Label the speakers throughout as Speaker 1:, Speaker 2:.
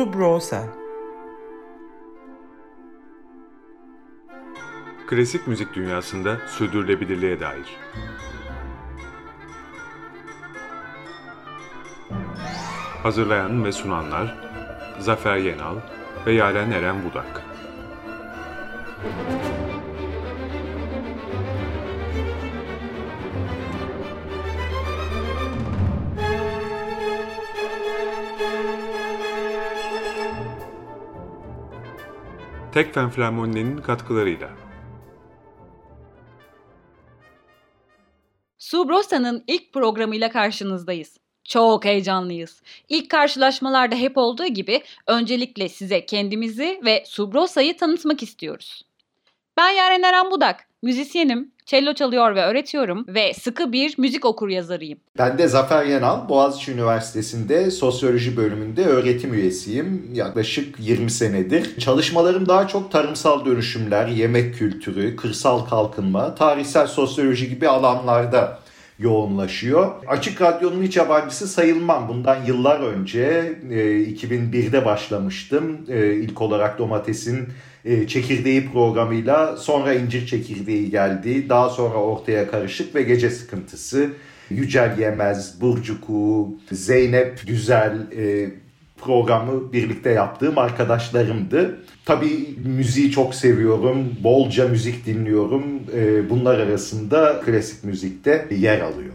Speaker 1: Subrosa
Speaker 2: Klasik müzik dünyasında sürdürülebilirliğe dair. Hazırlayan ve sunanlar Zafer Yenal ve Yaren Eren Budak. Tekfen Flamoni'nin katkılarıyla.
Speaker 3: Subrosa'nın ilk programıyla karşınızdayız. Çok heyecanlıyız. İlk karşılaşmalarda hep olduğu gibi öncelikle size kendimizi ve Subrosa'yı tanıtmak istiyoruz. Ben Yaren Eren Budak, müzisyenim, cello çalıyor ve öğretiyorum ve sıkı bir müzik okur yazarıyım.
Speaker 4: Ben de Zafer Yenal, Boğaziçi Üniversitesi'nde sosyoloji bölümünde öğretim üyesiyim. Yaklaşık 20 senedir. Çalışmalarım daha çok tarımsal dönüşümler, yemek kültürü, kırsal kalkınma, tarihsel sosyoloji gibi alanlarda yoğunlaşıyor. Açık Radyo'nun hiç yabancısı sayılmam. Bundan yıllar önce 2001'de e, başlamıştım. E, ilk olarak Domates'in e, çekirdeği programıyla sonra incir çekirdeği geldi. Daha sonra ortaya karışık ve gece sıkıntısı. Yücel Yemez, Burcu Kuğu, Zeynep Güzel e, programı birlikte yaptığım arkadaşlarımdı. Tabii müziği çok seviyorum, bolca müzik dinliyorum. E, bunlar arasında klasik müzikte yer alıyor.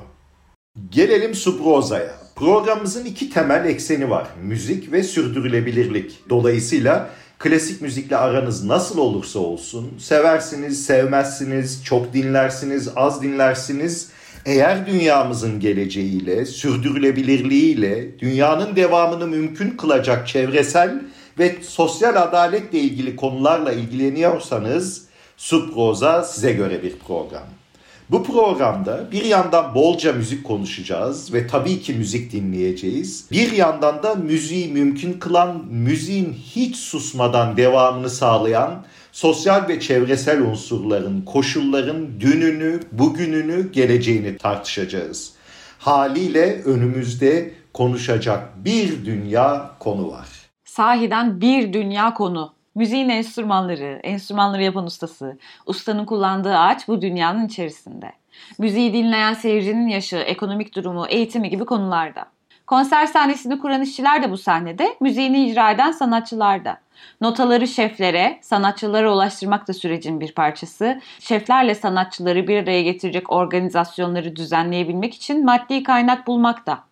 Speaker 4: Gelelim Subroza'ya. Programımızın iki temel ekseni var. Müzik ve sürdürülebilirlik. Dolayısıyla Klasik müzikle aranız nasıl olursa olsun, seversiniz, sevmezsiniz, çok dinlersiniz, az dinlersiniz. Eğer dünyamızın geleceğiyle, sürdürülebilirliğiyle, dünyanın devamını mümkün kılacak çevresel ve sosyal adaletle ilgili konularla ilgileniyorsanız Suproza size göre bir program. Bu programda bir yandan bolca müzik konuşacağız ve tabii ki müzik dinleyeceğiz. Bir yandan da müziği mümkün kılan, müziğin hiç susmadan devamını sağlayan sosyal ve çevresel unsurların, koşulların dününü, bugününü, geleceğini tartışacağız. Haliyle önümüzde konuşacak bir dünya konu var.
Speaker 3: Sahiden bir dünya konu. Müziğin enstrümanları, enstrümanları yapan ustası, ustanın kullandığı ağaç bu dünyanın içerisinde. Müziği dinleyen seyircinin yaşı, ekonomik durumu, eğitimi gibi konularda. Konser sahnesini kuran işçiler de bu sahnede, müziğini icra eden sanatçılar da. Notaları şeflere, sanatçılara ulaştırmak da sürecin bir parçası. Şeflerle sanatçıları bir araya getirecek organizasyonları düzenleyebilmek için maddi kaynak bulmak da.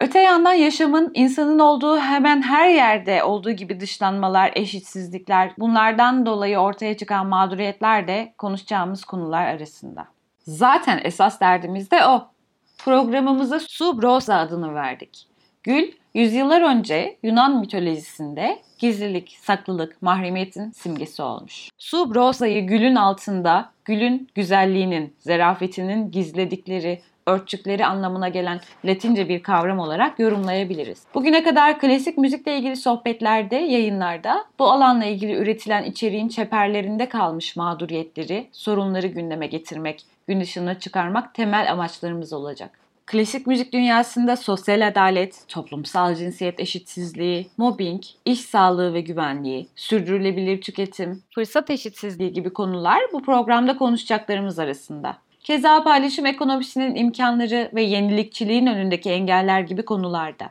Speaker 3: Öte yandan yaşamın insanın olduğu hemen her yerde olduğu gibi dışlanmalar, eşitsizlikler, bunlardan dolayı ortaya çıkan mağduriyetler de konuşacağımız konular arasında. Zaten esas derdimiz de o. Programımıza Sub Rosa adını verdik. Gül, yüzyıllar önce Yunan mitolojisinde gizlilik, saklılık, mahremiyetin simgesi olmuş. Sub Rosa'yı gülün altında, gülün güzelliğinin, zerafetinin gizledikleri, örtçükleri anlamına gelen Latince bir kavram olarak yorumlayabiliriz. Bugüne kadar klasik müzikle ilgili sohbetlerde, yayınlarda bu alanla ilgili üretilen içeriğin çeperlerinde kalmış mağduriyetleri, sorunları gündeme getirmek, gün ışığına çıkarmak temel amaçlarımız olacak. Klasik müzik dünyasında sosyal adalet, toplumsal cinsiyet eşitsizliği, mobbing, iş sağlığı ve güvenliği, sürdürülebilir tüketim, fırsat eşitsizliği gibi konular bu programda konuşacaklarımız arasında. Keza paylaşım ekonomisinin imkanları ve yenilikçiliğin önündeki engeller gibi konularda.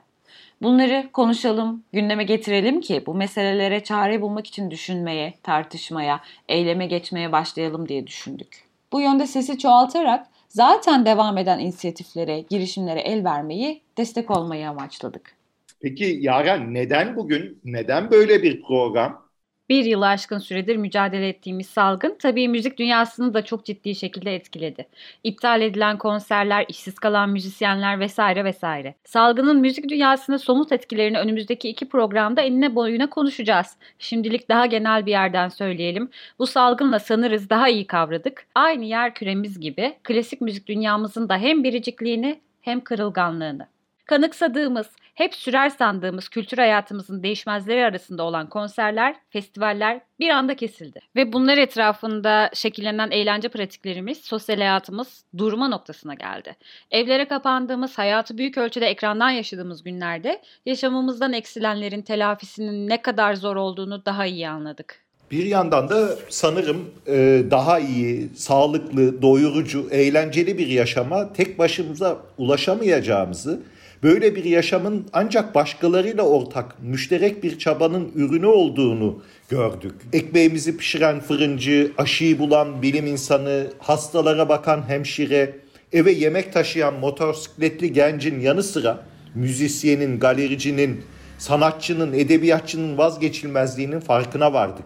Speaker 3: Bunları konuşalım, gündeme getirelim ki bu meselelere çare bulmak için düşünmeye, tartışmaya, eyleme geçmeye başlayalım diye düşündük. Bu yönde sesi çoğaltarak zaten devam eden inisiyatiflere, girişimlere el vermeyi, destek olmayı amaçladık.
Speaker 4: Peki Yaren neden bugün, neden böyle bir program?
Speaker 3: Bir yılı aşkın süredir mücadele ettiğimiz salgın tabii müzik dünyasını da çok ciddi şekilde etkiledi. İptal edilen konserler, işsiz kalan müzisyenler vesaire vesaire. Salgının müzik dünyasına somut etkilerini önümüzdeki iki programda enine boyuna konuşacağız. Şimdilik daha genel bir yerden söyleyelim. Bu salgınla sanırız daha iyi kavradık. Aynı yer küremiz gibi klasik müzik dünyamızın da hem biricikliğini hem kırılganlığını. Kanıksadığımız, hep sürer sandığımız kültür hayatımızın değişmezleri arasında olan konserler, festivaller bir anda kesildi. Ve bunlar etrafında şekillenen eğlence pratiklerimiz, sosyal hayatımız durma noktasına geldi. Evlere kapandığımız, hayatı büyük ölçüde ekrandan yaşadığımız günlerde yaşamımızdan eksilenlerin telafisinin ne kadar zor olduğunu daha iyi anladık.
Speaker 4: Bir yandan da sanırım e, daha iyi, sağlıklı, doyurucu, eğlenceli bir yaşama tek başımıza ulaşamayacağımızı, böyle bir yaşamın ancak başkalarıyla ortak, müşterek bir çabanın ürünü olduğunu gördük. Ekmeğimizi pişiren fırıncı, aşıyı bulan bilim insanı, hastalara bakan hemşire, eve yemek taşıyan motosikletli gencin yanı sıra müzisyenin, galericinin, sanatçının, edebiyatçının vazgeçilmezliğinin farkına vardık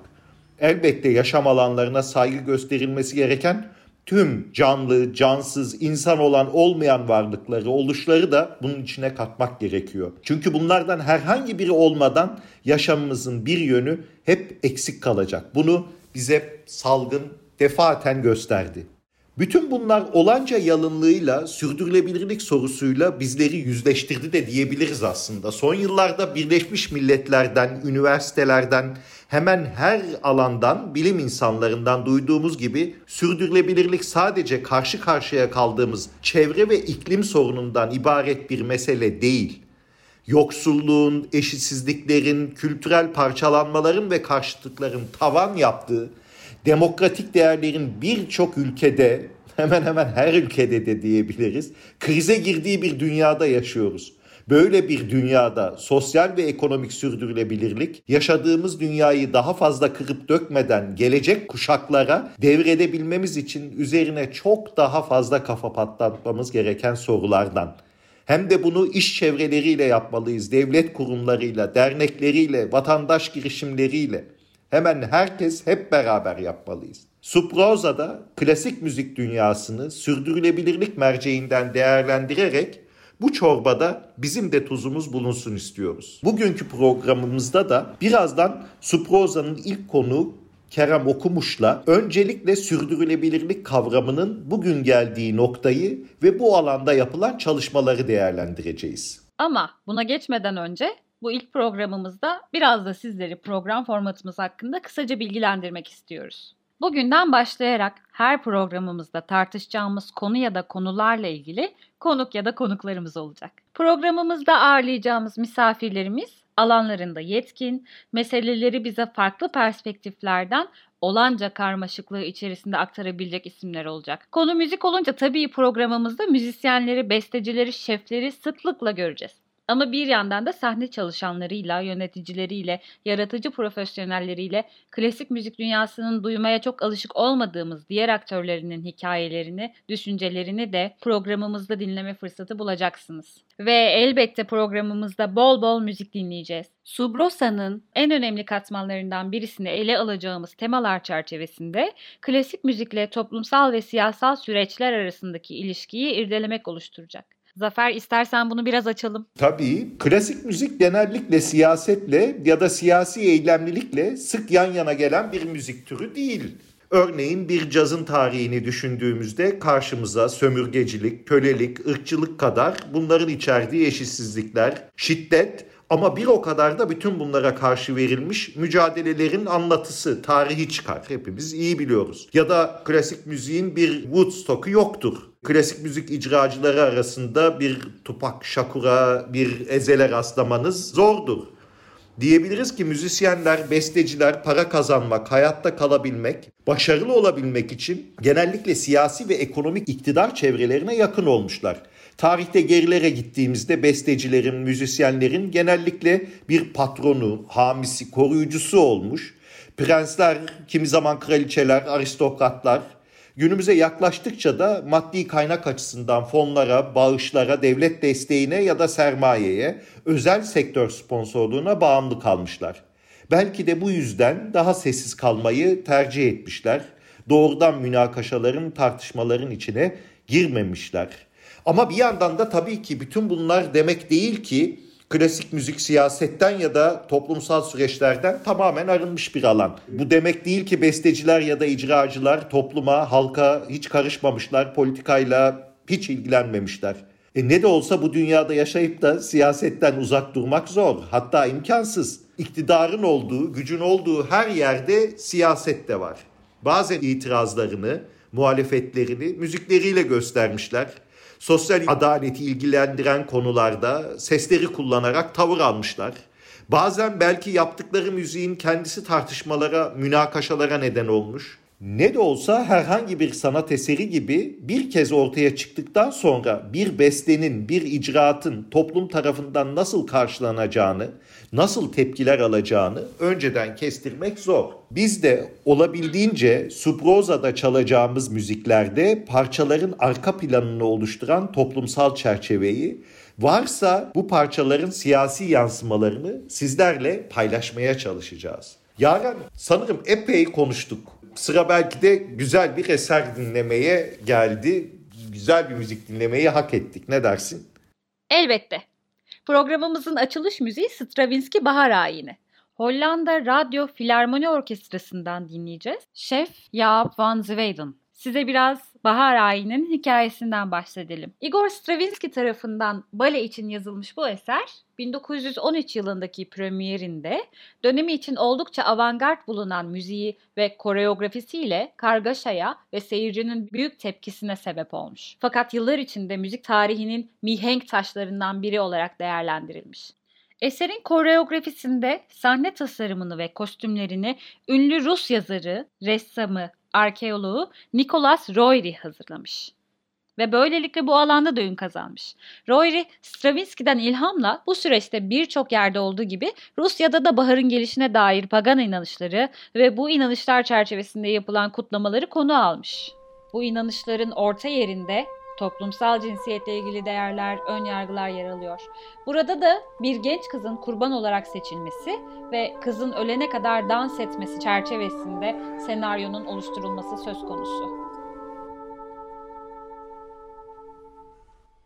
Speaker 4: elbette yaşam alanlarına saygı gösterilmesi gereken tüm canlı, cansız, insan olan olmayan varlıkları, oluşları da bunun içine katmak gerekiyor. Çünkü bunlardan herhangi biri olmadan yaşamımızın bir yönü hep eksik kalacak. Bunu bize salgın defaten gösterdi. Bütün bunlar olanca yalınlığıyla, sürdürülebilirlik sorusuyla bizleri yüzleştirdi de diyebiliriz aslında. Son yıllarda Birleşmiş Milletler'den, üniversitelerden, hemen her alandan, bilim insanlarından duyduğumuz gibi sürdürülebilirlik sadece karşı karşıya kaldığımız çevre ve iklim sorunundan ibaret bir mesele değil. Yoksulluğun, eşitsizliklerin, kültürel parçalanmaların ve karşıtlıkların tavan yaptığı demokratik değerlerin birçok ülkede hemen hemen her ülkede de diyebiliriz krize girdiği bir dünyada yaşıyoruz. Böyle bir dünyada sosyal ve ekonomik sürdürülebilirlik yaşadığımız dünyayı daha fazla kırıp dökmeden gelecek kuşaklara devredebilmemiz için üzerine çok daha fazla kafa patlatmamız gereken sorulardan. Hem de bunu iş çevreleriyle yapmalıyız, devlet kurumlarıyla, dernekleriyle, vatandaş girişimleriyle. Hemen herkes hep beraber yapmalıyız. Suproza'da klasik müzik dünyasını sürdürülebilirlik merceğinden değerlendirerek bu çorbada bizim de tuzumuz bulunsun istiyoruz. Bugünkü programımızda da birazdan Suproza'nın ilk konu Kerem Okumuş'la öncelikle sürdürülebilirlik kavramının bugün geldiği noktayı ve bu alanda yapılan çalışmaları değerlendireceğiz.
Speaker 3: Ama buna geçmeden önce bu ilk programımızda biraz da sizleri program formatımız hakkında kısaca bilgilendirmek istiyoruz. Bugünden başlayarak her programımızda tartışacağımız konu ya da konularla ilgili konuk ya da konuklarımız olacak. Programımızda ağırlayacağımız misafirlerimiz alanlarında yetkin, meseleleri bize farklı perspektiflerden olanca karmaşıklığı içerisinde aktarabilecek isimler olacak. Konu müzik olunca tabii programımızda müzisyenleri, bestecileri, şefleri sıklıkla göreceğiz. Ama bir yandan da sahne çalışanlarıyla, yöneticileriyle, yaratıcı profesyonelleriyle klasik müzik dünyasının duymaya çok alışık olmadığımız diğer aktörlerinin hikayelerini, düşüncelerini de programımızda dinleme fırsatı bulacaksınız. Ve elbette programımızda bol bol müzik dinleyeceğiz. Subrosa'nın en önemli katmanlarından birisini ele alacağımız temalar çerçevesinde klasik müzikle toplumsal ve siyasal süreçler arasındaki ilişkiyi irdelemek oluşturacak. Zafer istersen bunu biraz açalım.
Speaker 4: Tabii. Klasik müzik genellikle siyasetle ya da siyasi eylemlilikle sık yan yana gelen bir müzik türü değil. Örneğin bir cazın tarihini düşündüğümüzde karşımıza sömürgecilik, kölelik, ırkçılık kadar bunların içerdiği eşitsizlikler, şiddet ama bir o kadar da bütün bunlara karşı verilmiş mücadelelerin anlatısı, tarihi çıkar. Hepimiz iyi biliyoruz. Ya da klasik müziğin bir Woodstock'u yoktur. Klasik müzik icracıları arasında bir Tupac Shakur'a, bir Ezel'e rastlamanız zordur. Diyebiliriz ki müzisyenler, besteciler para kazanmak, hayatta kalabilmek, başarılı olabilmek için genellikle siyasi ve ekonomik iktidar çevrelerine yakın olmuşlar. Tarihte gerilere gittiğimizde bestecilerin, müzisyenlerin genellikle bir patronu, hamisi, koruyucusu olmuş. Prensler, kimi zaman kraliçeler, aristokratlar günümüze yaklaştıkça da maddi kaynak açısından fonlara, bağışlara, devlet desteğine ya da sermayeye, özel sektör sponsorluğuna bağımlı kalmışlar. Belki de bu yüzden daha sessiz kalmayı tercih etmişler. Doğrudan münakaşaların, tartışmaların içine girmemişler. Ama bir yandan da tabii ki bütün bunlar demek değil ki klasik müzik siyasetten ya da toplumsal süreçlerden tamamen arınmış bir alan. Bu demek değil ki besteciler ya da icracılar topluma, halka hiç karışmamışlar, politikayla hiç ilgilenmemişler. E ne de olsa bu dünyada yaşayıp da siyasetten uzak durmak zor. Hatta imkansız. İktidarın olduğu, gücün olduğu her yerde siyaset de var. Bazen itirazlarını, muhalefetlerini müzikleriyle göstermişler. Sosyal adaleti ilgilendiren konularda sesleri kullanarak tavır almışlar. Bazen belki yaptıkları müziğin kendisi tartışmalara, münakaşalara neden olmuş. Ne de olsa herhangi bir sanat eseri gibi bir kez ortaya çıktıktan sonra bir bestenin, bir icraatın toplum tarafından nasıl karşılanacağını, nasıl tepkiler alacağını önceden kestirmek zor. Biz de olabildiğince Subroza'da çalacağımız müziklerde parçaların arka planını oluşturan toplumsal çerçeveyi varsa bu parçaların siyasi yansımalarını sizlerle paylaşmaya çalışacağız. Yaren sanırım epey konuştuk. Sıra belki de güzel bir eser dinlemeye geldi. Güzel bir müzik dinlemeyi hak ettik. Ne dersin?
Speaker 3: Elbette. Programımızın açılış müziği Stravinsky Bahar Ayini. Hollanda Radyo Filarmoni Orkestrası'ndan dinleyeceğiz. Şef Jaap van Zweden. Size biraz Bahar Ayini'nin hikayesinden bahsedelim. Igor Stravinsky tarafından bale için yazılmış bu eser 1913 yılındaki premierinde dönemi için oldukça avantgard bulunan müziği ve koreografisiyle kargaşaya ve seyircinin büyük tepkisine sebep olmuş. Fakat yıllar içinde müzik tarihinin mihenk taşlarından biri olarak değerlendirilmiş. Eserin koreografisinde sahne tasarımını ve kostümlerini ünlü Rus yazarı, ressamı, arkeoloğu Nicholas Royri hazırlamış. Ve böylelikle bu alanda da ün kazanmış. Royri, Stravinsky'den ilhamla bu süreçte birçok yerde olduğu gibi Rusya'da da baharın gelişine dair pagan inanışları ve bu inanışlar çerçevesinde yapılan kutlamaları konu almış. Bu inanışların orta yerinde toplumsal cinsiyetle ilgili değerler, ön yargılar yer alıyor. Burada da bir genç kızın kurban olarak seçilmesi ve kızın ölene kadar dans etmesi çerçevesinde senaryonun oluşturulması söz konusu.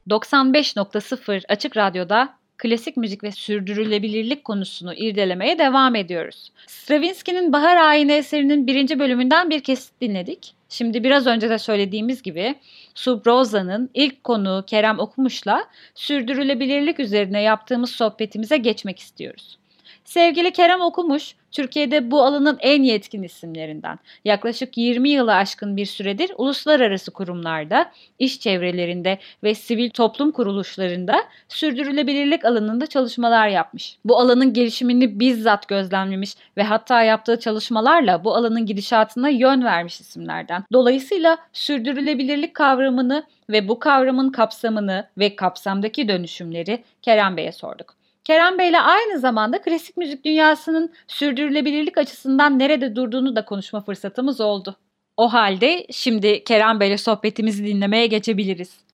Speaker 3: 95.0 Açık Radyo'da klasik müzik ve sürdürülebilirlik konusunu irdelemeye devam ediyoruz. Stravinsky'nin Bahar Ayini eserinin birinci bölümünden bir kesit dinledik. Şimdi biraz önce de söylediğimiz gibi Subroza'nın ilk konuğu Kerem Okumuş'la sürdürülebilirlik üzerine yaptığımız sohbetimize geçmek istiyoruz. Sevgili Kerem Okumuş, Türkiye'de bu alanın en yetkin isimlerinden. Yaklaşık 20 yılı aşkın bir süredir uluslararası kurumlarda, iş çevrelerinde ve sivil toplum kuruluşlarında sürdürülebilirlik alanında çalışmalar yapmış. Bu alanın gelişimini bizzat gözlemlemiş ve hatta yaptığı çalışmalarla bu alanın gidişatına yön vermiş isimlerden. Dolayısıyla sürdürülebilirlik kavramını ve bu kavramın kapsamını ve kapsamdaki dönüşümleri Kerem Bey'e sorduk. Kerem Bey'le aynı zamanda klasik müzik dünyasının sürdürülebilirlik açısından nerede durduğunu da konuşma fırsatımız oldu. O halde şimdi Kerem Bey'le sohbetimizi dinlemeye geçebiliriz.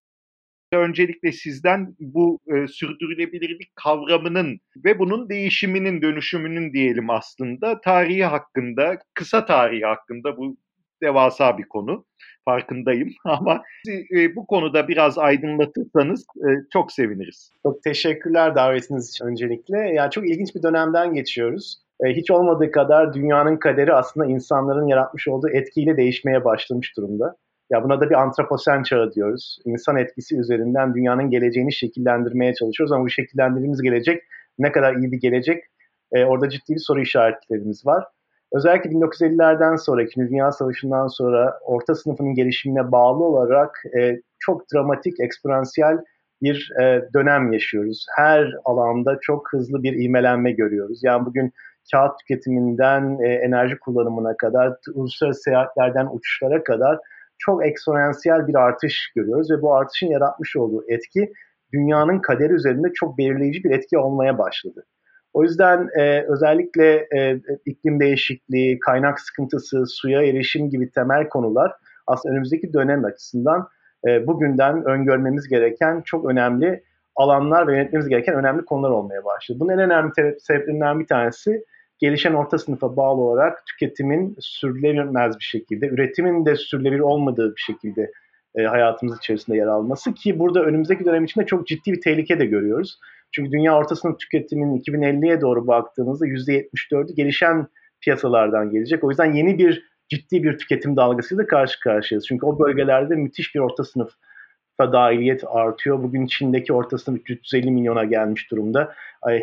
Speaker 4: Öncelikle sizden bu e, sürdürülebilirlik kavramının ve bunun değişiminin, dönüşümünün diyelim aslında tarihi hakkında, kısa tarihi hakkında bu devasa bir konu farkındayım ama e, bu konuda biraz aydınlatırsanız e, çok seviniriz.
Speaker 1: Çok teşekkürler davetiniz için öncelikle. Yani çok ilginç bir dönemden geçiyoruz. E, hiç olmadığı kadar dünyanın kaderi aslında insanların yaratmış olduğu etkiyle değişmeye başlamış durumda. Ya buna da bir antroposen çağı diyoruz. İnsan etkisi üzerinden dünyanın geleceğini şekillendirmeye çalışıyoruz ama bu şekillendirdiğimiz gelecek ne kadar iyi bir gelecek? Orada ciddi bir soru işaretlerimiz var. Özellikle 1950'lerden sonra, İkinci Dünya Savaşı'ndan sonra orta sınıfının gelişimine bağlı olarak e, çok dramatik, eksponansiyel bir e, dönem yaşıyoruz. Her alanda çok hızlı bir ivmelenme görüyoruz. Yani bugün kağıt tüketiminden e, enerji kullanımına kadar, uluslararası seyahatlerden uçuşlara kadar çok eksponansiyel bir artış görüyoruz ve bu artışın yaratmış olduğu etki dünyanın kaderi üzerinde çok belirleyici bir etki olmaya başladı. O yüzden e, özellikle e, iklim değişikliği, kaynak sıkıntısı, suya erişim gibi temel konular aslında önümüzdeki dönem açısından e, bugünden öngörmemiz gereken çok önemli alanlar ve yönetmemiz gereken önemli konular olmaya başladı. Bunun en önemli sebeplerinden bir tanesi gelişen orta sınıfa bağlı olarak tüketimin sürdürülemez bir şekilde, üretimin de sürdürülebilir olmadığı bir şekilde e, hayatımız içerisinde yer alması ki burada önümüzdeki dönem içinde çok ciddi bir tehlike de görüyoruz. Çünkü dünya orta sınıf tüketiminin 2050'ye doğru baktığımızda %74'ü gelişen piyasalardan gelecek. O yüzden yeni bir ciddi bir tüketim dalgasıyla karşı karşıyayız. Çünkü o bölgelerde müthiş bir orta sınıf dahiliyet artıyor. Bugün Çin'deki ortasında 350 milyona gelmiş durumda.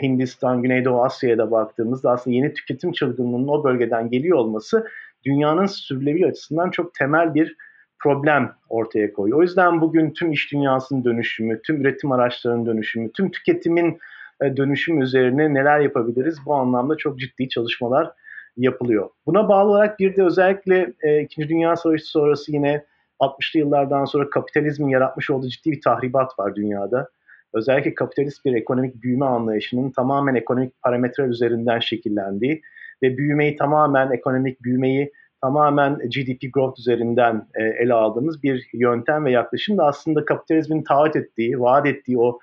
Speaker 1: Hindistan, Güneydoğu Asya'ya da baktığımızda aslında yeni tüketim çılgınlığının o bölgeden geliyor olması dünyanın sürdürülebilir açısından çok temel bir problem ortaya koyuyor. O yüzden bugün tüm iş dünyasının dönüşümü, tüm üretim araçlarının dönüşümü, tüm tüketimin e, dönüşüm üzerine neler yapabiliriz bu anlamda çok ciddi çalışmalar yapılıyor. Buna bağlı olarak bir de özellikle e, İkinci Dünya Savaşı sonrası yine 60'lı yıllardan sonra kapitalizmin yaratmış olduğu ciddi bir tahribat var dünyada. Özellikle kapitalist bir ekonomik büyüme anlayışının tamamen ekonomik parametre üzerinden şekillendiği ve büyümeyi tamamen ekonomik büyümeyi tamamen GDP growth üzerinden e, ele aldığımız bir yöntem ve yaklaşım da aslında kapitalizmin taahhüt ettiği, vaat ettiği o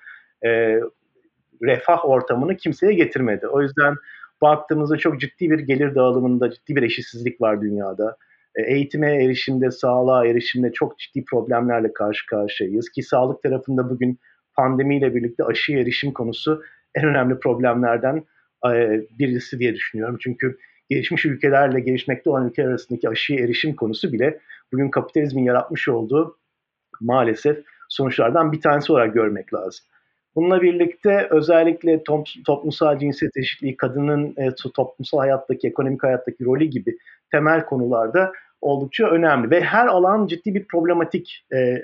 Speaker 1: e, refah ortamını kimseye getirmedi. O yüzden baktığımızda çok ciddi bir gelir dağılımında ciddi bir eşitsizlik var dünyada. E, eğitime erişimde, sağlığa erişimde çok ciddi problemlerle karşı karşıyayız. Ki sağlık tarafında bugün pandemiyle birlikte aşı erişim konusu en önemli problemlerden e, birisi diye düşünüyorum. Çünkü gelişmiş ülkelerle gelişmekte olan ülkeler arasındaki aşıya erişim konusu bile bugün kapitalizmin yaratmış olduğu maalesef sonuçlardan bir tanesi olarak görmek lazım. Bununla birlikte özellikle toplumsal cinsiyet eşitliği, kadının e, toplumsal hayattaki, ekonomik hayattaki rolü gibi temel konularda oldukça önemli ve her alan ciddi bir problematik e, e,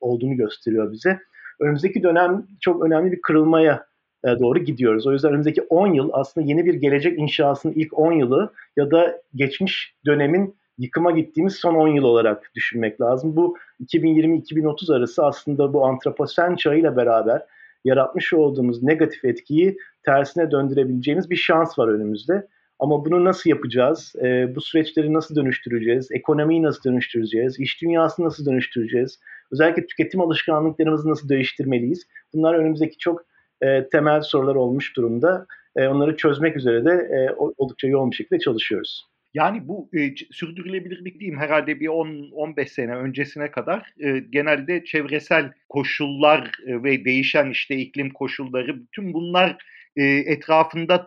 Speaker 1: olduğunu gösteriyor bize. Önümüzdeki dönem çok önemli bir kırılmaya doğru gidiyoruz. O yüzden önümüzdeki 10 yıl aslında yeni bir gelecek inşasının ilk 10 yılı ya da geçmiş dönemin yıkıma gittiğimiz son 10 yıl olarak düşünmek lazım. Bu 2020-2030 arası aslında bu antroposen çağıyla beraber yaratmış olduğumuz negatif etkiyi tersine döndürebileceğimiz bir şans var önümüzde. Ama bunu nasıl yapacağız? E, bu süreçleri nasıl dönüştüreceğiz? Ekonomiyi nasıl dönüştüreceğiz? İş dünyasını nasıl dönüştüreceğiz? Özellikle tüketim alışkanlıklarımızı nasıl değiştirmeliyiz? Bunlar önümüzdeki çok e, temel sorular olmuş durumda. E, onları çözmek üzere de e, oldukça yoğun bir şekilde çalışıyoruz.
Speaker 4: Yani bu e, sürdürülebilirlik diyeyim herhalde bir 10-15 sene öncesine kadar e, genelde çevresel koşullar e, ve değişen işte iklim koşulları bütün bunlar e, etrafında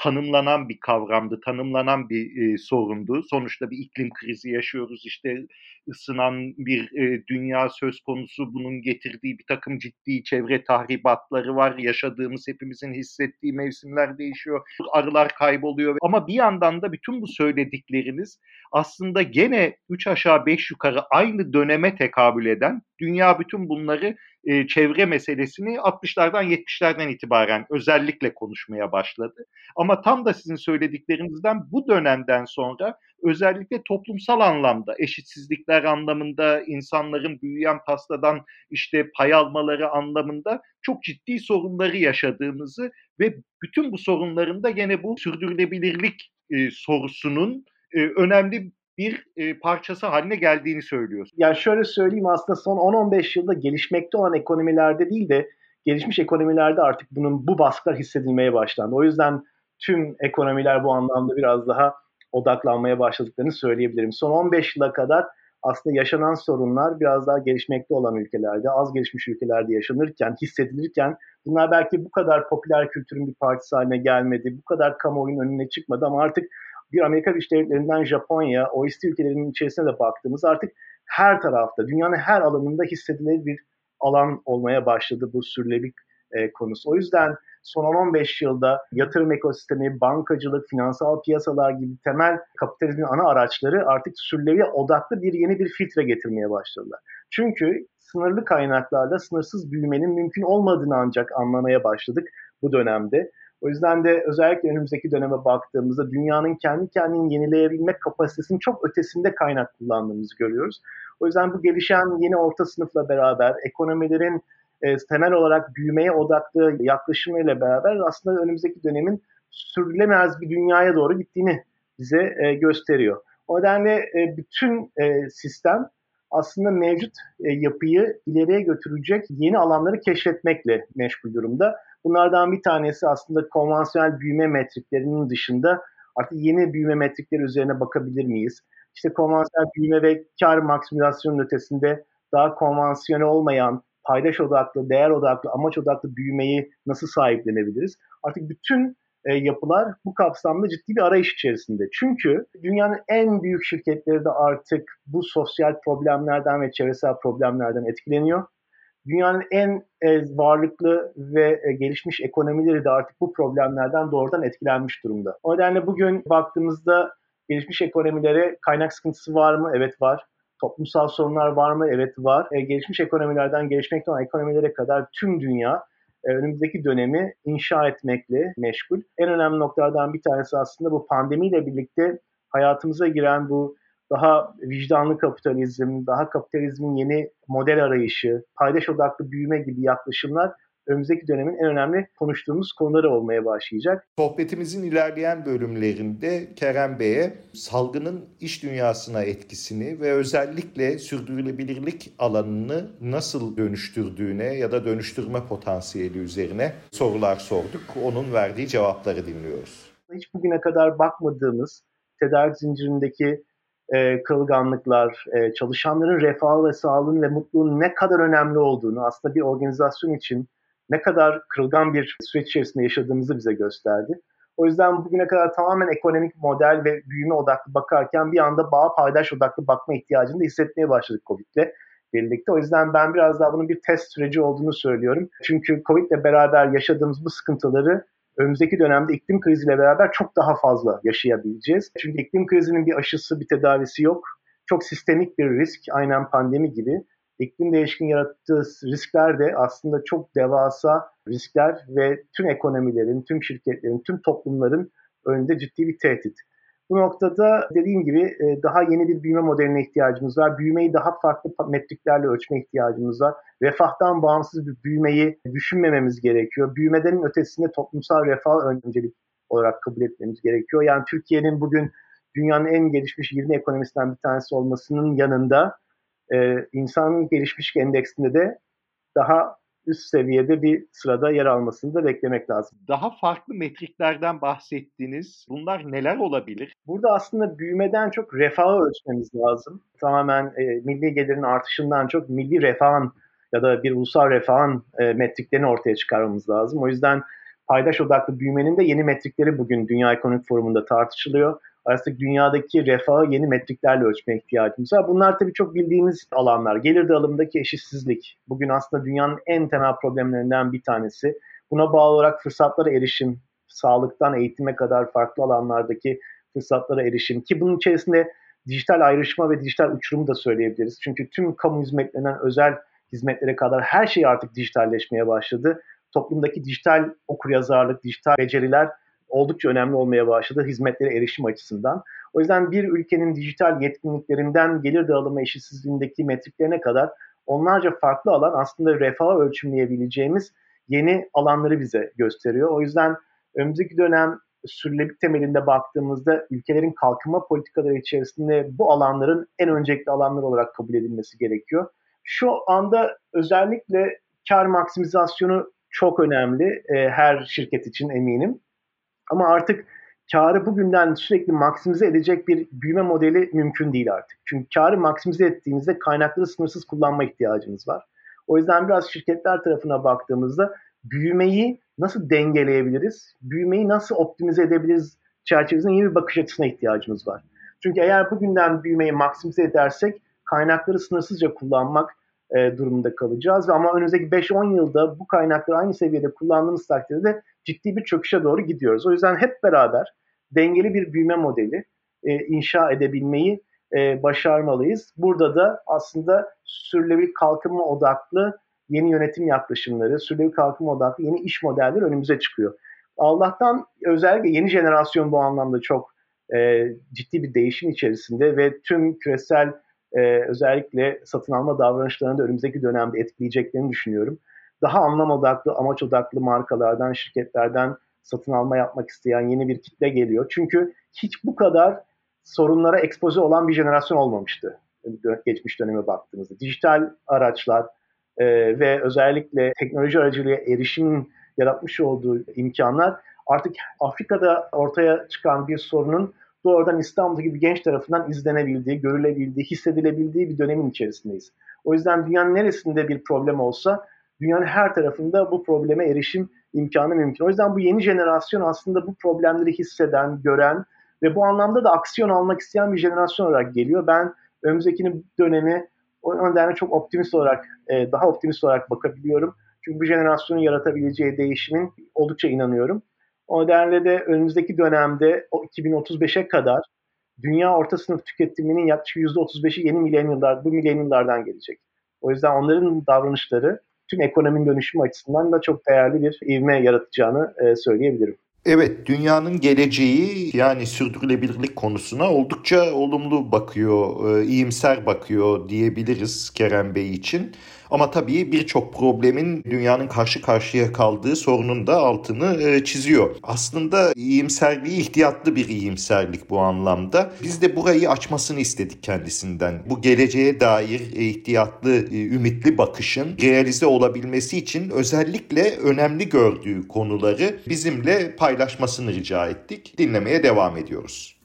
Speaker 4: tanımlanan bir kavramdı, tanımlanan bir e, sorundu. Sonuçta bir iklim krizi yaşıyoruz, işte ısınan bir e, dünya söz konusu, bunun getirdiği bir takım ciddi çevre tahribatları var. Yaşadığımız, hepimizin hissettiği mevsimler değişiyor, arılar kayboluyor. Ama bir yandan da bütün bu söyledikleriniz aslında gene 3 aşağı 5 yukarı aynı döneme tekabül eden, dünya bütün bunları e, çevre meselesini 60'lardan 70'lerden itibaren özellikle konuşmaya başladı. Ama tam da sizin söylediklerinizden bu dönemden sonra özellikle toplumsal anlamda eşitsizlikler anlamında insanların büyüyen pastadan işte pay almaları anlamında çok ciddi sorunları yaşadığımızı ve bütün bu sorunların da gene bu sürdürülebilirlik e, sorusunun e, önemli bir e, parçası haline geldiğini söylüyorsun.
Speaker 1: Yani şöyle söyleyeyim aslında son 10-15 yılda gelişmekte olan ekonomilerde değil de gelişmiş ekonomilerde artık bunun bu baskılar hissedilmeye başlandı. O yüzden tüm ekonomiler bu anlamda biraz daha odaklanmaya başladıklarını söyleyebilirim. Son 15 yıla kadar aslında yaşanan sorunlar biraz daha gelişmekte olan ülkelerde, az gelişmiş ülkelerde yaşanırken, hissedilirken bunlar belki bu kadar popüler kültürün bir parçası haline gelmedi, bu kadar kamuoyunun önüne çıkmadı ama artık bir Amerika Birleşik Devletleri'nden Japonya, OECD ülkelerinin içerisine de baktığımız artık her tarafta, dünyanın her alanında hissedilir bir alan olmaya başladı bu sürülebilik e, konusu. O yüzden son 10-15 yılda yatırım ekosistemi, bankacılık, finansal piyasalar gibi temel kapitalizmin ana araçları artık sürülebilir odaklı bir yeni bir filtre getirmeye başladılar. Çünkü sınırlı kaynaklarla sınırsız büyümenin mümkün olmadığını ancak anlamaya başladık bu dönemde. O yüzden de özellikle önümüzdeki döneme baktığımızda dünyanın kendi kendini yenileyebilmek kapasitesinin çok ötesinde kaynak kullandığımızı görüyoruz. O yüzden bu gelişen yeni orta sınıfla beraber ekonomilerin e, temel olarak büyümeye odaklı yaklaşımıyla beraber aslında önümüzdeki dönemin sürdürülemez bir dünyaya doğru gittiğini bize e, gösteriyor. O nedenle e, bütün e, sistem aslında mevcut e, yapıyı ileriye götürecek yeni alanları keşfetmekle meşgul durumda. Bunlardan bir tanesi aslında konvansiyonel büyüme metriklerinin dışında artık yeni büyüme metrikleri üzerine bakabilir miyiz? İşte konvansiyonel büyüme ve kar maksimizasyonun ötesinde daha konvansiyonel olmayan paydaş odaklı, değer odaklı, amaç odaklı büyümeyi nasıl sahiplenebiliriz? Artık bütün e, yapılar bu kapsamda ciddi bir arayış içerisinde. Çünkü dünyanın en büyük şirketleri de artık bu sosyal problemlerden ve çevresel problemlerden etkileniyor. Dünyanın en e, varlıklı ve e, gelişmiş ekonomileri de artık bu problemlerden doğrudan etkilenmiş durumda. O nedenle bugün baktığımızda gelişmiş ekonomilere kaynak sıkıntısı var mı? Evet var. Toplumsal sorunlar var mı? Evet var. E, gelişmiş ekonomilerden gelişmekte olan ekonomilere kadar tüm dünya e, önümüzdeki dönemi inşa etmekle meşgul. En önemli noktalardan bir tanesi aslında bu pandemiyle birlikte hayatımıza giren bu daha vicdanlı kapitalizm, daha kapitalizmin yeni model arayışı, paydaş odaklı büyüme gibi yaklaşımlar önümüzdeki dönemin en önemli konuştuğumuz konuları olmaya başlayacak.
Speaker 4: Sohbetimizin ilerleyen bölümlerinde Kerem Bey'e salgının iş dünyasına etkisini ve özellikle sürdürülebilirlik alanını nasıl dönüştürdüğüne ya da dönüştürme potansiyeli üzerine sorular sorduk. Onun verdiği cevapları dinliyoruz.
Speaker 1: Hiç bugüne kadar bakmadığımız tedarik zincirindeki e, kırılganlıklar, e, çalışanların refahı ve sağlığın ve mutluluğun ne kadar önemli olduğunu aslında bir organizasyon için ne kadar kırılgan bir süreç içerisinde yaşadığımızı bize gösterdi. O yüzden bugüne kadar tamamen ekonomik model ve büyüme odaklı bakarken bir anda bağ paydaş odaklı bakma ihtiyacını da hissetmeye başladık COVID'le birlikte. O yüzden ben biraz daha bunun bir test süreci olduğunu söylüyorum. Çünkü COVID'le beraber yaşadığımız bu sıkıntıları önümüzdeki dönemde iklim kriziyle beraber çok daha fazla yaşayabileceğiz. Çünkü iklim krizinin bir aşısı, bir tedavisi yok. Çok sistemik bir risk, aynen pandemi gibi iklim değişikliğinin yarattığı riskler de aslında çok devasa riskler ve tüm ekonomilerin, tüm şirketlerin, tüm toplumların önünde ciddi bir tehdit. Bu noktada dediğim gibi e, daha yeni bir büyüme modeline ihtiyacımız var. Büyümeyi daha farklı metriklerle ölçme ihtiyacımız var. Refahtan bağımsız bir büyümeyi düşünmememiz gerekiyor. Büyümeden ötesinde toplumsal refah öncelik olarak kabul etmemiz gerekiyor. Yani Türkiye'nin bugün dünyanın en gelişmiş 20 ekonomisinden bir tanesi olmasının yanında e, insanın gelişmiş endeksinde de daha üst seviyede bir sırada yer almasını da beklemek lazım.
Speaker 5: Daha farklı metriklerden bahsettiniz. Bunlar neler olabilir?
Speaker 1: Burada aslında büyümeden çok refahı ölçmemiz lazım. Tamamen e, milli gelirin artışından çok milli refahın ya da bir ulusal refahın e, metriklerini ortaya çıkarmamız lazım. O yüzden paydaş odaklı büyümenin de yeni metrikleri bugün Dünya Ekonomik Forumu'nda tartışılıyor artık dünyadaki refahı yeni metriklerle ölçmeye ihtiyacımız var. Bunlar tabii çok bildiğimiz alanlar. Gelir dağılımındaki eşitsizlik. Bugün aslında dünyanın en temel problemlerinden bir tanesi. Buna bağlı olarak fırsatlara erişim, sağlıktan eğitime kadar farklı alanlardaki fırsatlara erişim ki bunun içerisinde dijital ayrışma ve dijital uçurumu da söyleyebiliriz. Çünkü tüm kamu hizmetlerinden özel hizmetlere kadar her şey artık dijitalleşmeye başladı. Toplumdaki dijital okuryazarlık, dijital beceriler oldukça önemli olmaya başladı hizmetlere erişim açısından. O yüzden bir ülkenin dijital yetkinliklerinden gelir dağılımı eşitsizliğindeki metriklerine kadar onlarca farklı alan aslında refahı ölçümleyebileceğimiz yeni alanları bize gösteriyor. O yüzden önümüzdeki dönem sürdürülebilirlik temelinde baktığımızda ülkelerin kalkınma politikaları içerisinde bu alanların en öncelikli alanlar olarak kabul edilmesi gerekiyor. Şu anda özellikle kar maksimizasyonu çok önemli e, her şirket için eminim. Ama artık karı bugünden sürekli maksimize edecek bir büyüme modeli mümkün değil artık. Çünkü karı maksimize ettiğinizde kaynakları sınırsız kullanma ihtiyacınız var. O yüzden biraz şirketler tarafına baktığımızda büyümeyi nasıl dengeleyebiliriz, büyümeyi nasıl optimize edebiliriz çerçevesinde yeni bir bakış açısına ihtiyacımız var. Çünkü eğer bugünden büyümeyi maksimize edersek kaynakları sınırsızca kullanmak e, durumunda kalacağız. Ama önümüzdeki 5-10 yılda bu kaynakları aynı seviyede kullandığımız takdirde ciddi bir çöküşe doğru gidiyoruz. O yüzden hep beraber dengeli bir büyüme modeli e, inşa edebilmeyi e, başarmalıyız. Burada da aslında sürdürülebilir kalkınma odaklı yeni yönetim yaklaşımları, sürdürülebilir kalkınma odaklı yeni iş modelleri önümüze çıkıyor. Allah'tan özellikle yeni jenerasyon bu anlamda çok e, ciddi bir değişim içerisinde ve tüm küresel e, özellikle satın alma davranışlarını da önümüzdeki dönemde etkileyeceklerini düşünüyorum. Daha anlam odaklı, amaç odaklı markalardan, şirketlerden satın alma yapmak isteyen yeni bir kitle geliyor. Çünkü hiç bu kadar sorunlara ekspoze olan bir jenerasyon olmamıştı geçmiş döneme baktığımızda. Dijital araçlar e, ve özellikle teknoloji aracılığıyla erişimin yaratmış olduğu imkanlar artık Afrika'da ortaya çıkan bir sorunun doğrudan İstanbul gibi genç tarafından izlenebildiği, görülebildiği, hissedilebildiği bir dönemin içerisindeyiz. O yüzden dünyanın neresinde bir problem olsa dünyanın her tarafında bu probleme erişim imkanı mümkün. O yüzden bu yeni jenerasyon aslında bu problemleri hisseden, gören ve bu anlamda da aksiyon almak isteyen bir jenerasyon olarak geliyor. Ben önümüzdeki dönemi o nedenle çok optimist olarak, e, daha optimist olarak bakabiliyorum. Çünkü bu jenerasyonun yaratabileceği değişimin oldukça inanıyorum. O nedenle de önümüzdeki dönemde o 2035'e kadar dünya orta sınıf tüketiminin yaklaşık %35'i yeni milenyıllar, bu milenyıllardan gelecek. O yüzden onların davranışları tüm ekonominin dönüşümü açısından da çok değerli bir ivme yaratacağını e, söyleyebilirim.
Speaker 4: Evet, dünyanın geleceği yani sürdürülebilirlik konusuna oldukça olumlu bakıyor, e, iyimser bakıyor diyebiliriz Kerem Bey için. Ama tabii birçok problemin dünyanın karşı karşıya kaldığı sorunun da altını e, çiziyor. Aslında iyimserliği ihtiyatlı bir iyimserlik bu anlamda. Biz de burayı açmasını istedik kendisinden. Bu geleceğe dair ihtiyatlı, e, ümitli bakışın realize olabilmesi için özellikle önemli gördüğü konuları bizimle paylaşmasını rica ettik. Dinlemeye devam ediyoruz.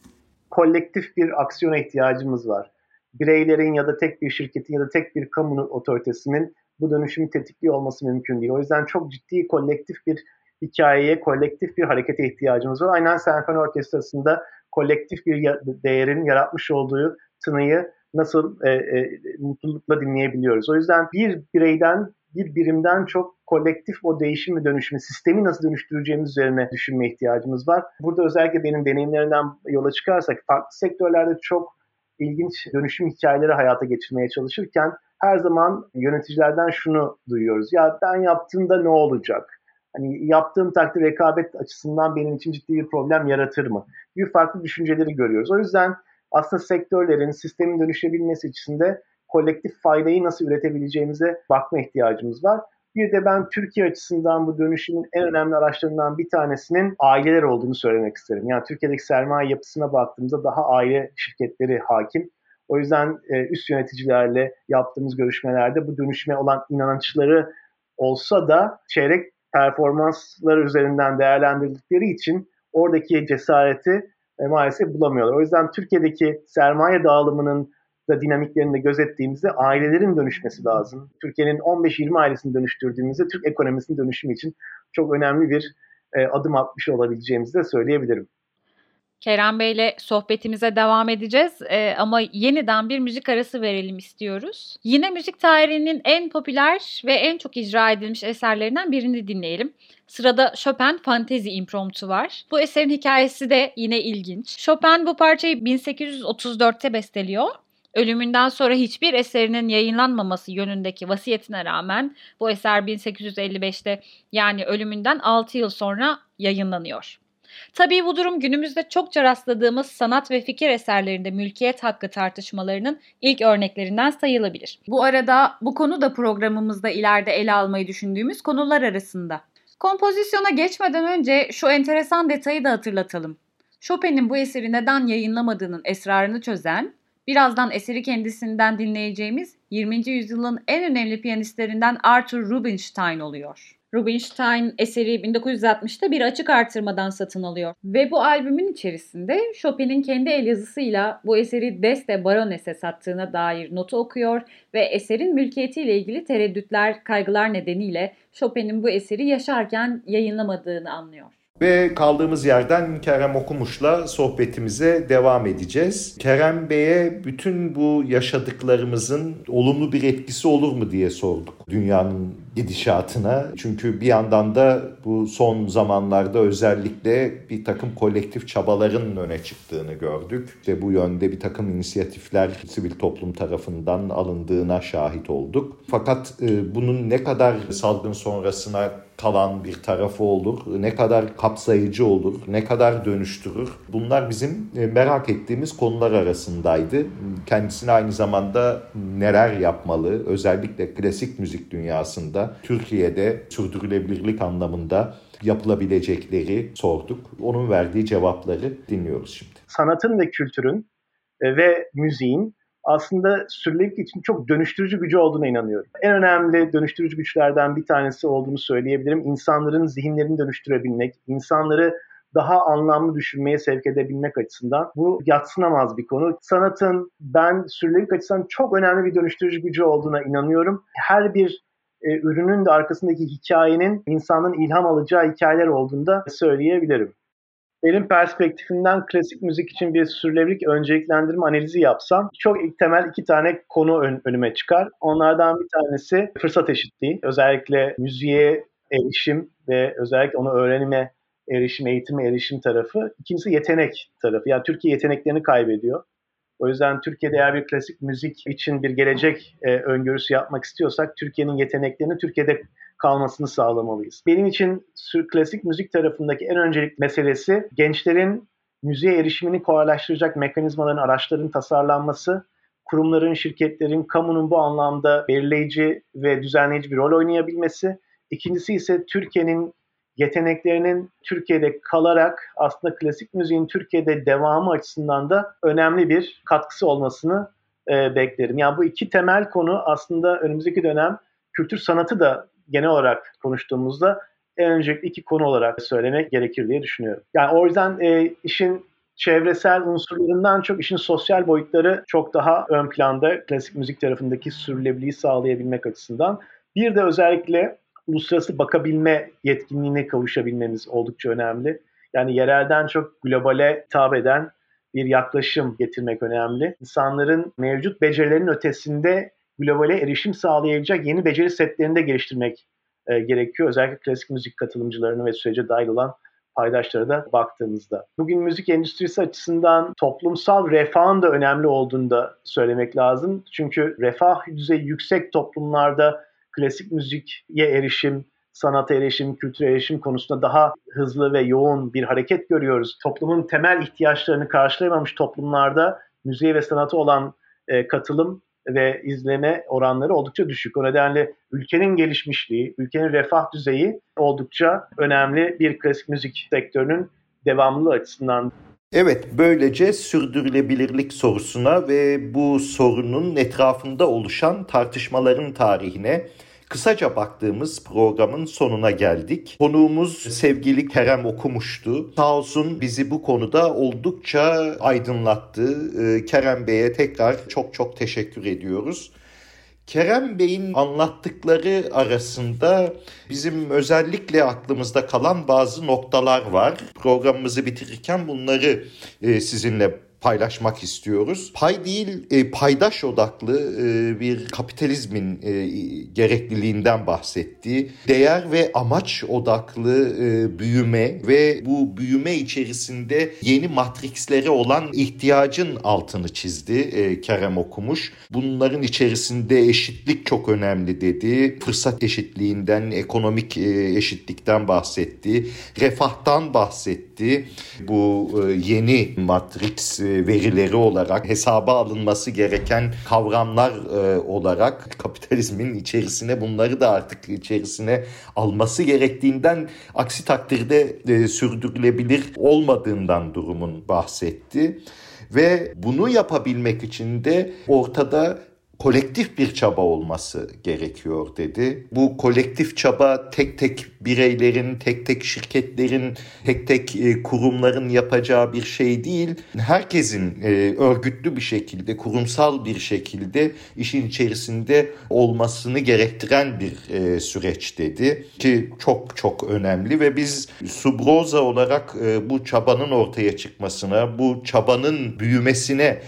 Speaker 1: Kolektif bir aksiyona ihtiyacımız var bireylerin ya da tek bir şirketin ya da tek bir kamu otoritesinin bu dönüşümü tetikliyor olması mümkün değil. O yüzden çok ciddi kolektif bir hikayeye, kolektif bir harekete ihtiyacımız var. Aynen Senfoni Orkestrası'nda kolektif bir değerin yaratmış olduğu tınıyı nasıl e, e, mutlulukla dinleyebiliyoruz. O yüzden bir bireyden, bir birimden çok kolektif o değişim ve dönüşümü, sistemi nasıl dönüştüreceğimiz üzerine düşünme ihtiyacımız var. Burada özellikle benim deneyimlerimden yola çıkarsak farklı sektörlerde çok ilginç dönüşüm hikayeleri hayata geçirmeye çalışırken her zaman yöneticilerden şunu duyuyoruz. Ya ben yaptığımda ne olacak? Hani yaptığım takdir rekabet açısından benim için ciddi bir problem yaratır mı? Bir farklı düşünceleri görüyoruz. O yüzden aslında sektörlerin, sistemin dönüşebilmesi için de kolektif faydayı nasıl üretebileceğimize bakma ihtiyacımız var. Bir de ben Türkiye açısından bu dönüşümün en önemli araçlarından bir tanesinin aileler olduğunu söylemek isterim. Yani Türkiye'deki sermaye yapısına baktığımızda daha aile şirketleri hakim. O yüzden e, üst yöneticilerle yaptığımız görüşmelerde bu dönüşüme olan inançları olsa da çeyrek performansları üzerinden değerlendirdikleri için oradaki cesareti e, maalesef bulamıyorlar. O yüzden Türkiye'deki sermaye dağılımının da dinamiklerini gözettiğimizde ailelerin dönüşmesi lazım. Türkiye'nin 15-20 ailesini dönüştürdüğümüzde Türk ekonomisinin dönüşümü için çok önemli bir e, adım atmış olabileceğimizi de söyleyebilirim.
Speaker 3: Kerem Bey'le sohbetimize devam edeceğiz ee, ama yeniden bir müzik arası verelim istiyoruz. Yine müzik tarihinin en popüler ve en çok icra edilmiş eserlerinden birini dinleyelim. Sırada Chopin Fantezi Impromptu var. Bu eserin hikayesi de yine ilginç. Chopin bu parçayı 1834'te besteliyor Ölümünden sonra hiçbir eserinin yayınlanmaması yönündeki vasiyetine rağmen bu eser 1855'te yani ölümünden 6 yıl sonra yayınlanıyor. Tabii bu durum günümüzde çokça rastladığımız sanat ve fikir eserlerinde mülkiyet hakkı tartışmalarının ilk örneklerinden sayılabilir. Bu arada bu konu da programımızda ileride ele almayı düşündüğümüz konular arasında. Kompozisyona geçmeden önce şu enteresan detayı da hatırlatalım. Chopin'in bu eseri neden yayınlamadığının esrarını çözen Birazdan eseri kendisinden dinleyeceğimiz 20. yüzyılın en önemli piyanistlerinden Arthur Rubinstein oluyor. Rubinstein eseri 1960'ta bir açık artırmadan satın alıyor. Ve bu albümün içerisinde Chopin'in kendi el yazısıyla bu eseri Deste Baroness'e sattığına dair notu okuyor ve eserin mülkiyetiyle ilgili tereddütler, kaygılar nedeniyle Chopin'in bu eseri yaşarken yayınlamadığını anlıyor.
Speaker 4: Ve kaldığımız yerden Kerem Okumuş'la sohbetimize devam edeceğiz. Kerem Bey'e bütün bu yaşadıklarımızın olumlu bir etkisi olur mu diye sorduk dünyanın gidişatına. Çünkü bir yandan da bu son zamanlarda özellikle bir takım kolektif çabaların öne çıktığını gördük. İşte bu yönde bir takım inisiyatifler sivil toplum tarafından alındığına şahit olduk. Fakat e, bunun ne kadar salgın sonrasına kalan bir tarafı olur, ne kadar kapsayıcı olur, ne kadar dönüştürür. Bunlar bizim e, merak ettiğimiz konular arasındaydı. Kendisine aynı zamanda neler yapmalı, özellikle klasik müzik dünyasında, Türkiye'de sürdürülebilirlik anlamında yapılabilecekleri sorduk. Onun verdiği cevapları dinliyoruz şimdi.
Speaker 1: Sanatın ve kültürün e, ve müziğin aslında sürdürülebilirlik için çok dönüştürücü gücü olduğuna inanıyorum. En önemli dönüştürücü güçlerden bir tanesi olduğunu söyleyebilirim. İnsanların zihinlerini dönüştürebilmek, insanları daha anlamlı düşünmeye sevk edebilmek açısından bu yatsınamaz bir konu. Sanatın ben sürdürülebilirlik açısından çok önemli bir dönüştürücü gücü olduğuna inanıyorum. Her bir e, ürünün de arkasındaki hikayenin insanın ilham alacağı hikayeler olduğunu da söyleyebilirim. Benim perspektifimden klasik müzik için bir sürülebilik önceliklendirme analizi yapsam çok ilk temel iki tane konu ön, önüme çıkar. Onlardan bir tanesi fırsat eşitliği. Özellikle müziğe erişim ve özellikle onu öğrenime erişim, eğitime erişim tarafı. İkincisi yetenek tarafı. Yani Türkiye yeteneklerini kaybediyor. O yüzden Türkiye'de eğer bir klasik müzik için bir gelecek e, öngörüsü yapmak istiyorsak Türkiye'nin yeteneklerini Türkiye'de kalmasını sağlamalıyız. Benim için klasik müzik tarafındaki en öncelik meselesi gençlerin müziğe erişimini kolaylaştıracak mekanizmaların, araçların tasarlanması, kurumların, şirketlerin, kamunun bu anlamda belirleyici ve düzenleyici bir rol oynayabilmesi. İkincisi ise Türkiye'nin yeteneklerinin Türkiye'de kalarak aslında klasik müziğin Türkiye'de devamı açısından da önemli bir katkısı olmasını e, beklerim. Yani bu iki temel konu aslında önümüzdeki dönem kültür sanatı da genel olarak konuştuğumuzda en öncelikli iki konu olarak söylemek gerekir diye düşünüyorum. Yani o yüzden e, işin çevresel unsurlarından çok işin sosyal boyutları çok daha ön planda klasik müzik tarafındaki sürülebilirliği sağlayabilmek açısından. Bir de özellikle uluslararası bakabilme yetkinliğine kavuşabilmemiz oldukça önemli. Yani yerelden çok globale hitap eden bir yaklaşım getirmek önemli. İnsanların mevcut becerilerin ötesinde globale erişim sağlayacak yeni beceri setlerini de geliştirmek e, gerekiyor. Özellikle klasik müzik katılımcılarını ve sürece dahil olan paydaşlara da baktığımızda. Bugün müzik endüstrisi açısından toplumsal refahın da önemli olduğunu da söylemek lazım. Çünkü refah düzeyi yüksek toplumlarda klasik müziğe erişim, sanata erişim, kültüre erişim konusunda daha hızlı ve yoğun bir hareket görüyoruz. Toplumun temel ihtiyaçlarını karşılayamamış toplumlarda müziğe ve sanata olan e, katılım ve izleme oranları oldukça düşük. O nedenle ülkenin gelişmişliği, ülkenin refah düzeyi oldukça önemli bir klasik müzik sektörünün devamlılığı açısından.
Speaker 4: Evet, böylece sürdürülebilirlik sorusuna ve bu sorunun etrafında oluşan tartışmaların tarihine Kısaca baktığımız programın sonuna geldik. Konuğumuz sevgili Kerem Okumuştu. Sağ olsun bizi bu konuda oldukça aydınlattı. Ee, Kerem Bey'e tekrar çok çok teşekkür ediyoruz. Kerem Bey'in anlattıkları arasında bizim özellikle aklımızda kalan bazı noktalar var. Programımızı bitirirken bunları e, sizinle paylaşmak istiyoruz. Pay değil e, paydaş odaklı e, bir kapitalizmin e, gerekliliğinden bahsetti. Değer ve amaç odaklı e, büyüme ve bu büyüme içerisinde yeni matrikslere olan ihtiyacın altını çizdi e, Kerem Okumuş. Bunların içerisinde eşitlik çok önemli dedi. Fırsat eşitliğinden, ekonomik e, eşitlikten bahsetti. Refahtan bahsetti. Bu e, yeni matrix e, verileri olarak hesaba alınması gereken kavramlar e, olarak kapitalizmin içerisine bunları da artık içerisine alması gerektiğinden aksi takdirde e, sürdürülebilir olmadığından durumun bahsetti. Ve bunu yapabilmek için de ortada kolektif bir çaba olması gerekiyor dedi. Bu kolektif çaba tek tek bireylerin, tek tek şirketlerin, tek tek e, kurumların yapacağı bir şey değil. Herkesin e, örgütlü bir şekilde, kurumsal bir şekilde işin içerisinde olmasını gerektiren bir e, süreç dedi ki çok çok önemli ve biz Subroza olarak bu çabanın ortaya çıkmasına, bu çabanın büyümesine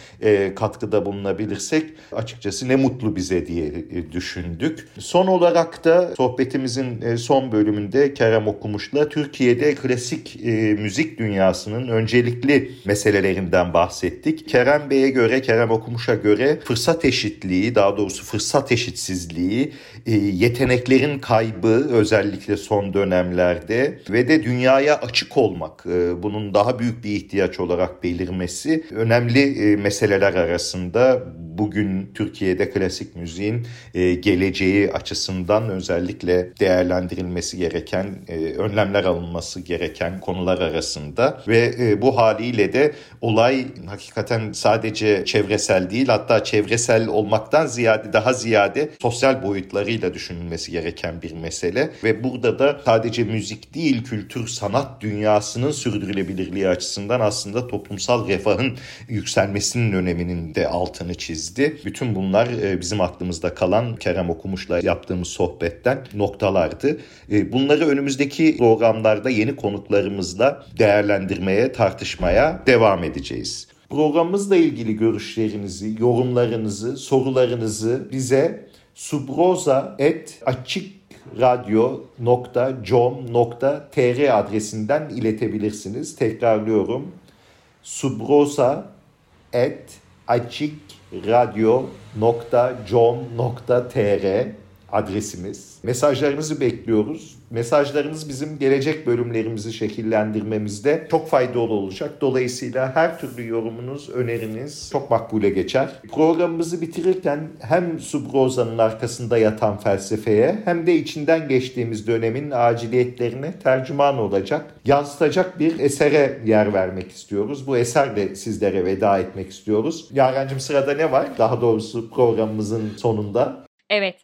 Speaker 4: katkıda bulunabilirsek açıkçası ne mutlu bize diye düşündük. Son olarak da sohbetimizin son bölümünde Kerem Okumuş'la Türkiye'de klasik e, müzik dünyasının öncelikli meselelerinden bahsettik. Kerem Bey'e göre, Kerem Okumuş'a göre fırsat eşitliği, daha doğrusu fırsat eşitsizliği, e, yeteneklerin kaybı özellikle son dönemlerde ve de dünyaya açık olmak, e, bunun daha büyük bir ihtiyaç olarak belirmesi önemli e, meseleler arasında bugün Türkiye'de klasik müziğin e, geleceği açısından özellikle değerlendirilmesi gereken, e, önlemler alınması gereken konular arasında ve e, bu haliyle de olay hakikaten sadece çevresel değil hatta çevresel olmaktan ziyade daha ziyade sosyal boyutlarıyla düşünülmesi gereken bir mesele ve burada da sadece müzik değil kültür sanat dünyasının sürdürülebilirliği açısından aslında toplumsal refahın yükselmesinin öneminin de altını çizdi. Bütün bunlar bunlar e, bizim aklımızda kalan Kerem Okumuş'la yaptığımız sohbetten noktalardı. E, bunları önümüzdeki programlarda yeni konuklarımızla değerlendirmeye, tartışmaya devam edeceğiz. Programımızla ilgili görüşlerinizi, yorumlarınızı, sorularınızı bize subroza.açıkradyo.com.tr adresinden iletebilirsiniz. Tekrarlıyorum. subroza.açıkradyo.com.tr adresimiz. Mesajlarınızı bekliyoruz. Mesajlarınız bizim gelecek bölümlerimizi şekillendirmemizde çok faydalı olacak. Dolayısıyla her türlü yorumunuz, öneriniz çok makbule geçer. Programımızı bitirirken hem Subroza'nın arkasında yatan felsefeye hem de içinden geçtiğimiz dönemin aciliyetlerine tercüman olacak, yansıtacak bir esere yer vermek istiyoruz. Bu eserle sizlere veda etmek istiyoruz. Yarencim sırada ne var? Daha doğrusu programımızın sonunda.
Speaker 3: Evet,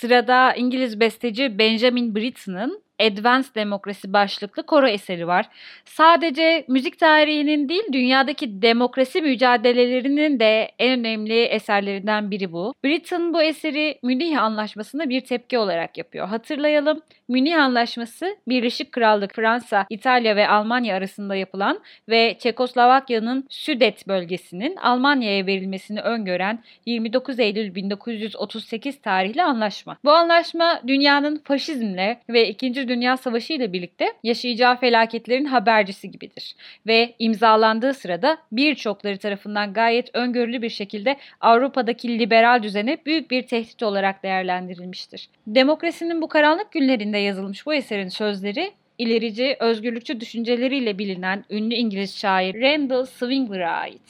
Speaker 3: Sırada İngiliz besteci Benjamin Britten'ın Advanced Demokrasi başlıklı koro eseri var. Sadece müzik tarihinin değil dünyadaki demokrasi mücadelelerinin de en önemli eserlerinden biri bu. Britten bu eseri Münih Anlaşması'na bir tepki olarak yapıyor. Hatırlayalım Münih Anlaşması Birleşik Krallık, Fransa, İtalya ve Almanya arasında yapılan ve Çekoslovakya'nın Südet bölgesinin Almanya'ya verilmesini öngören 29 Eylül 1938 tarihli anlaşma. Bu anlaşma dünyanın faşizmle ve 2. Dünya Savaşı ile birlikte yaşayacağı felaketlerin habercisi gibidir. Ve imzalandığı sırada birçokları tarafından gayet öngörülü bir şekilde Avrupa'daki liberal düzene büyük bir tehdit olarak değerlendirilmiştir. Demokrasinin bu karanlık günlerinde yazılmış bu eserin sözleri ilerici, özgürlükçü düşünceleriyle bilinen ünlü İngiliz şair Randall Swingler'a ait.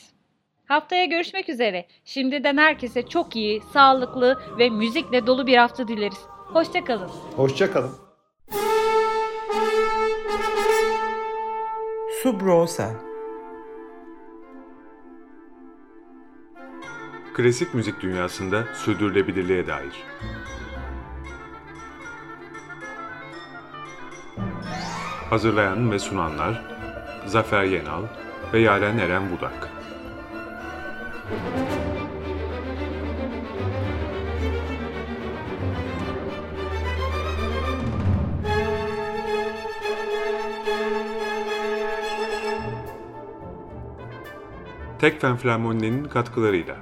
Speaker 3: Haftaya görüşmek üzere. Şimdiden herkese çok iyi, sağlıklı ve müzikle dolu bir hafta dileriz. Hoşçakalın.
Speaker 4: Hoşçakalın.
Speaker 6: Subrosa
Speaker 2: Klasik müzik dünyasında sürdürülebilirliğe dair. Hazırlayan ve sunanlar Zafer Yenal ve Yaren Eren Budak. Tekfen Flamoni'nin katkılarıyla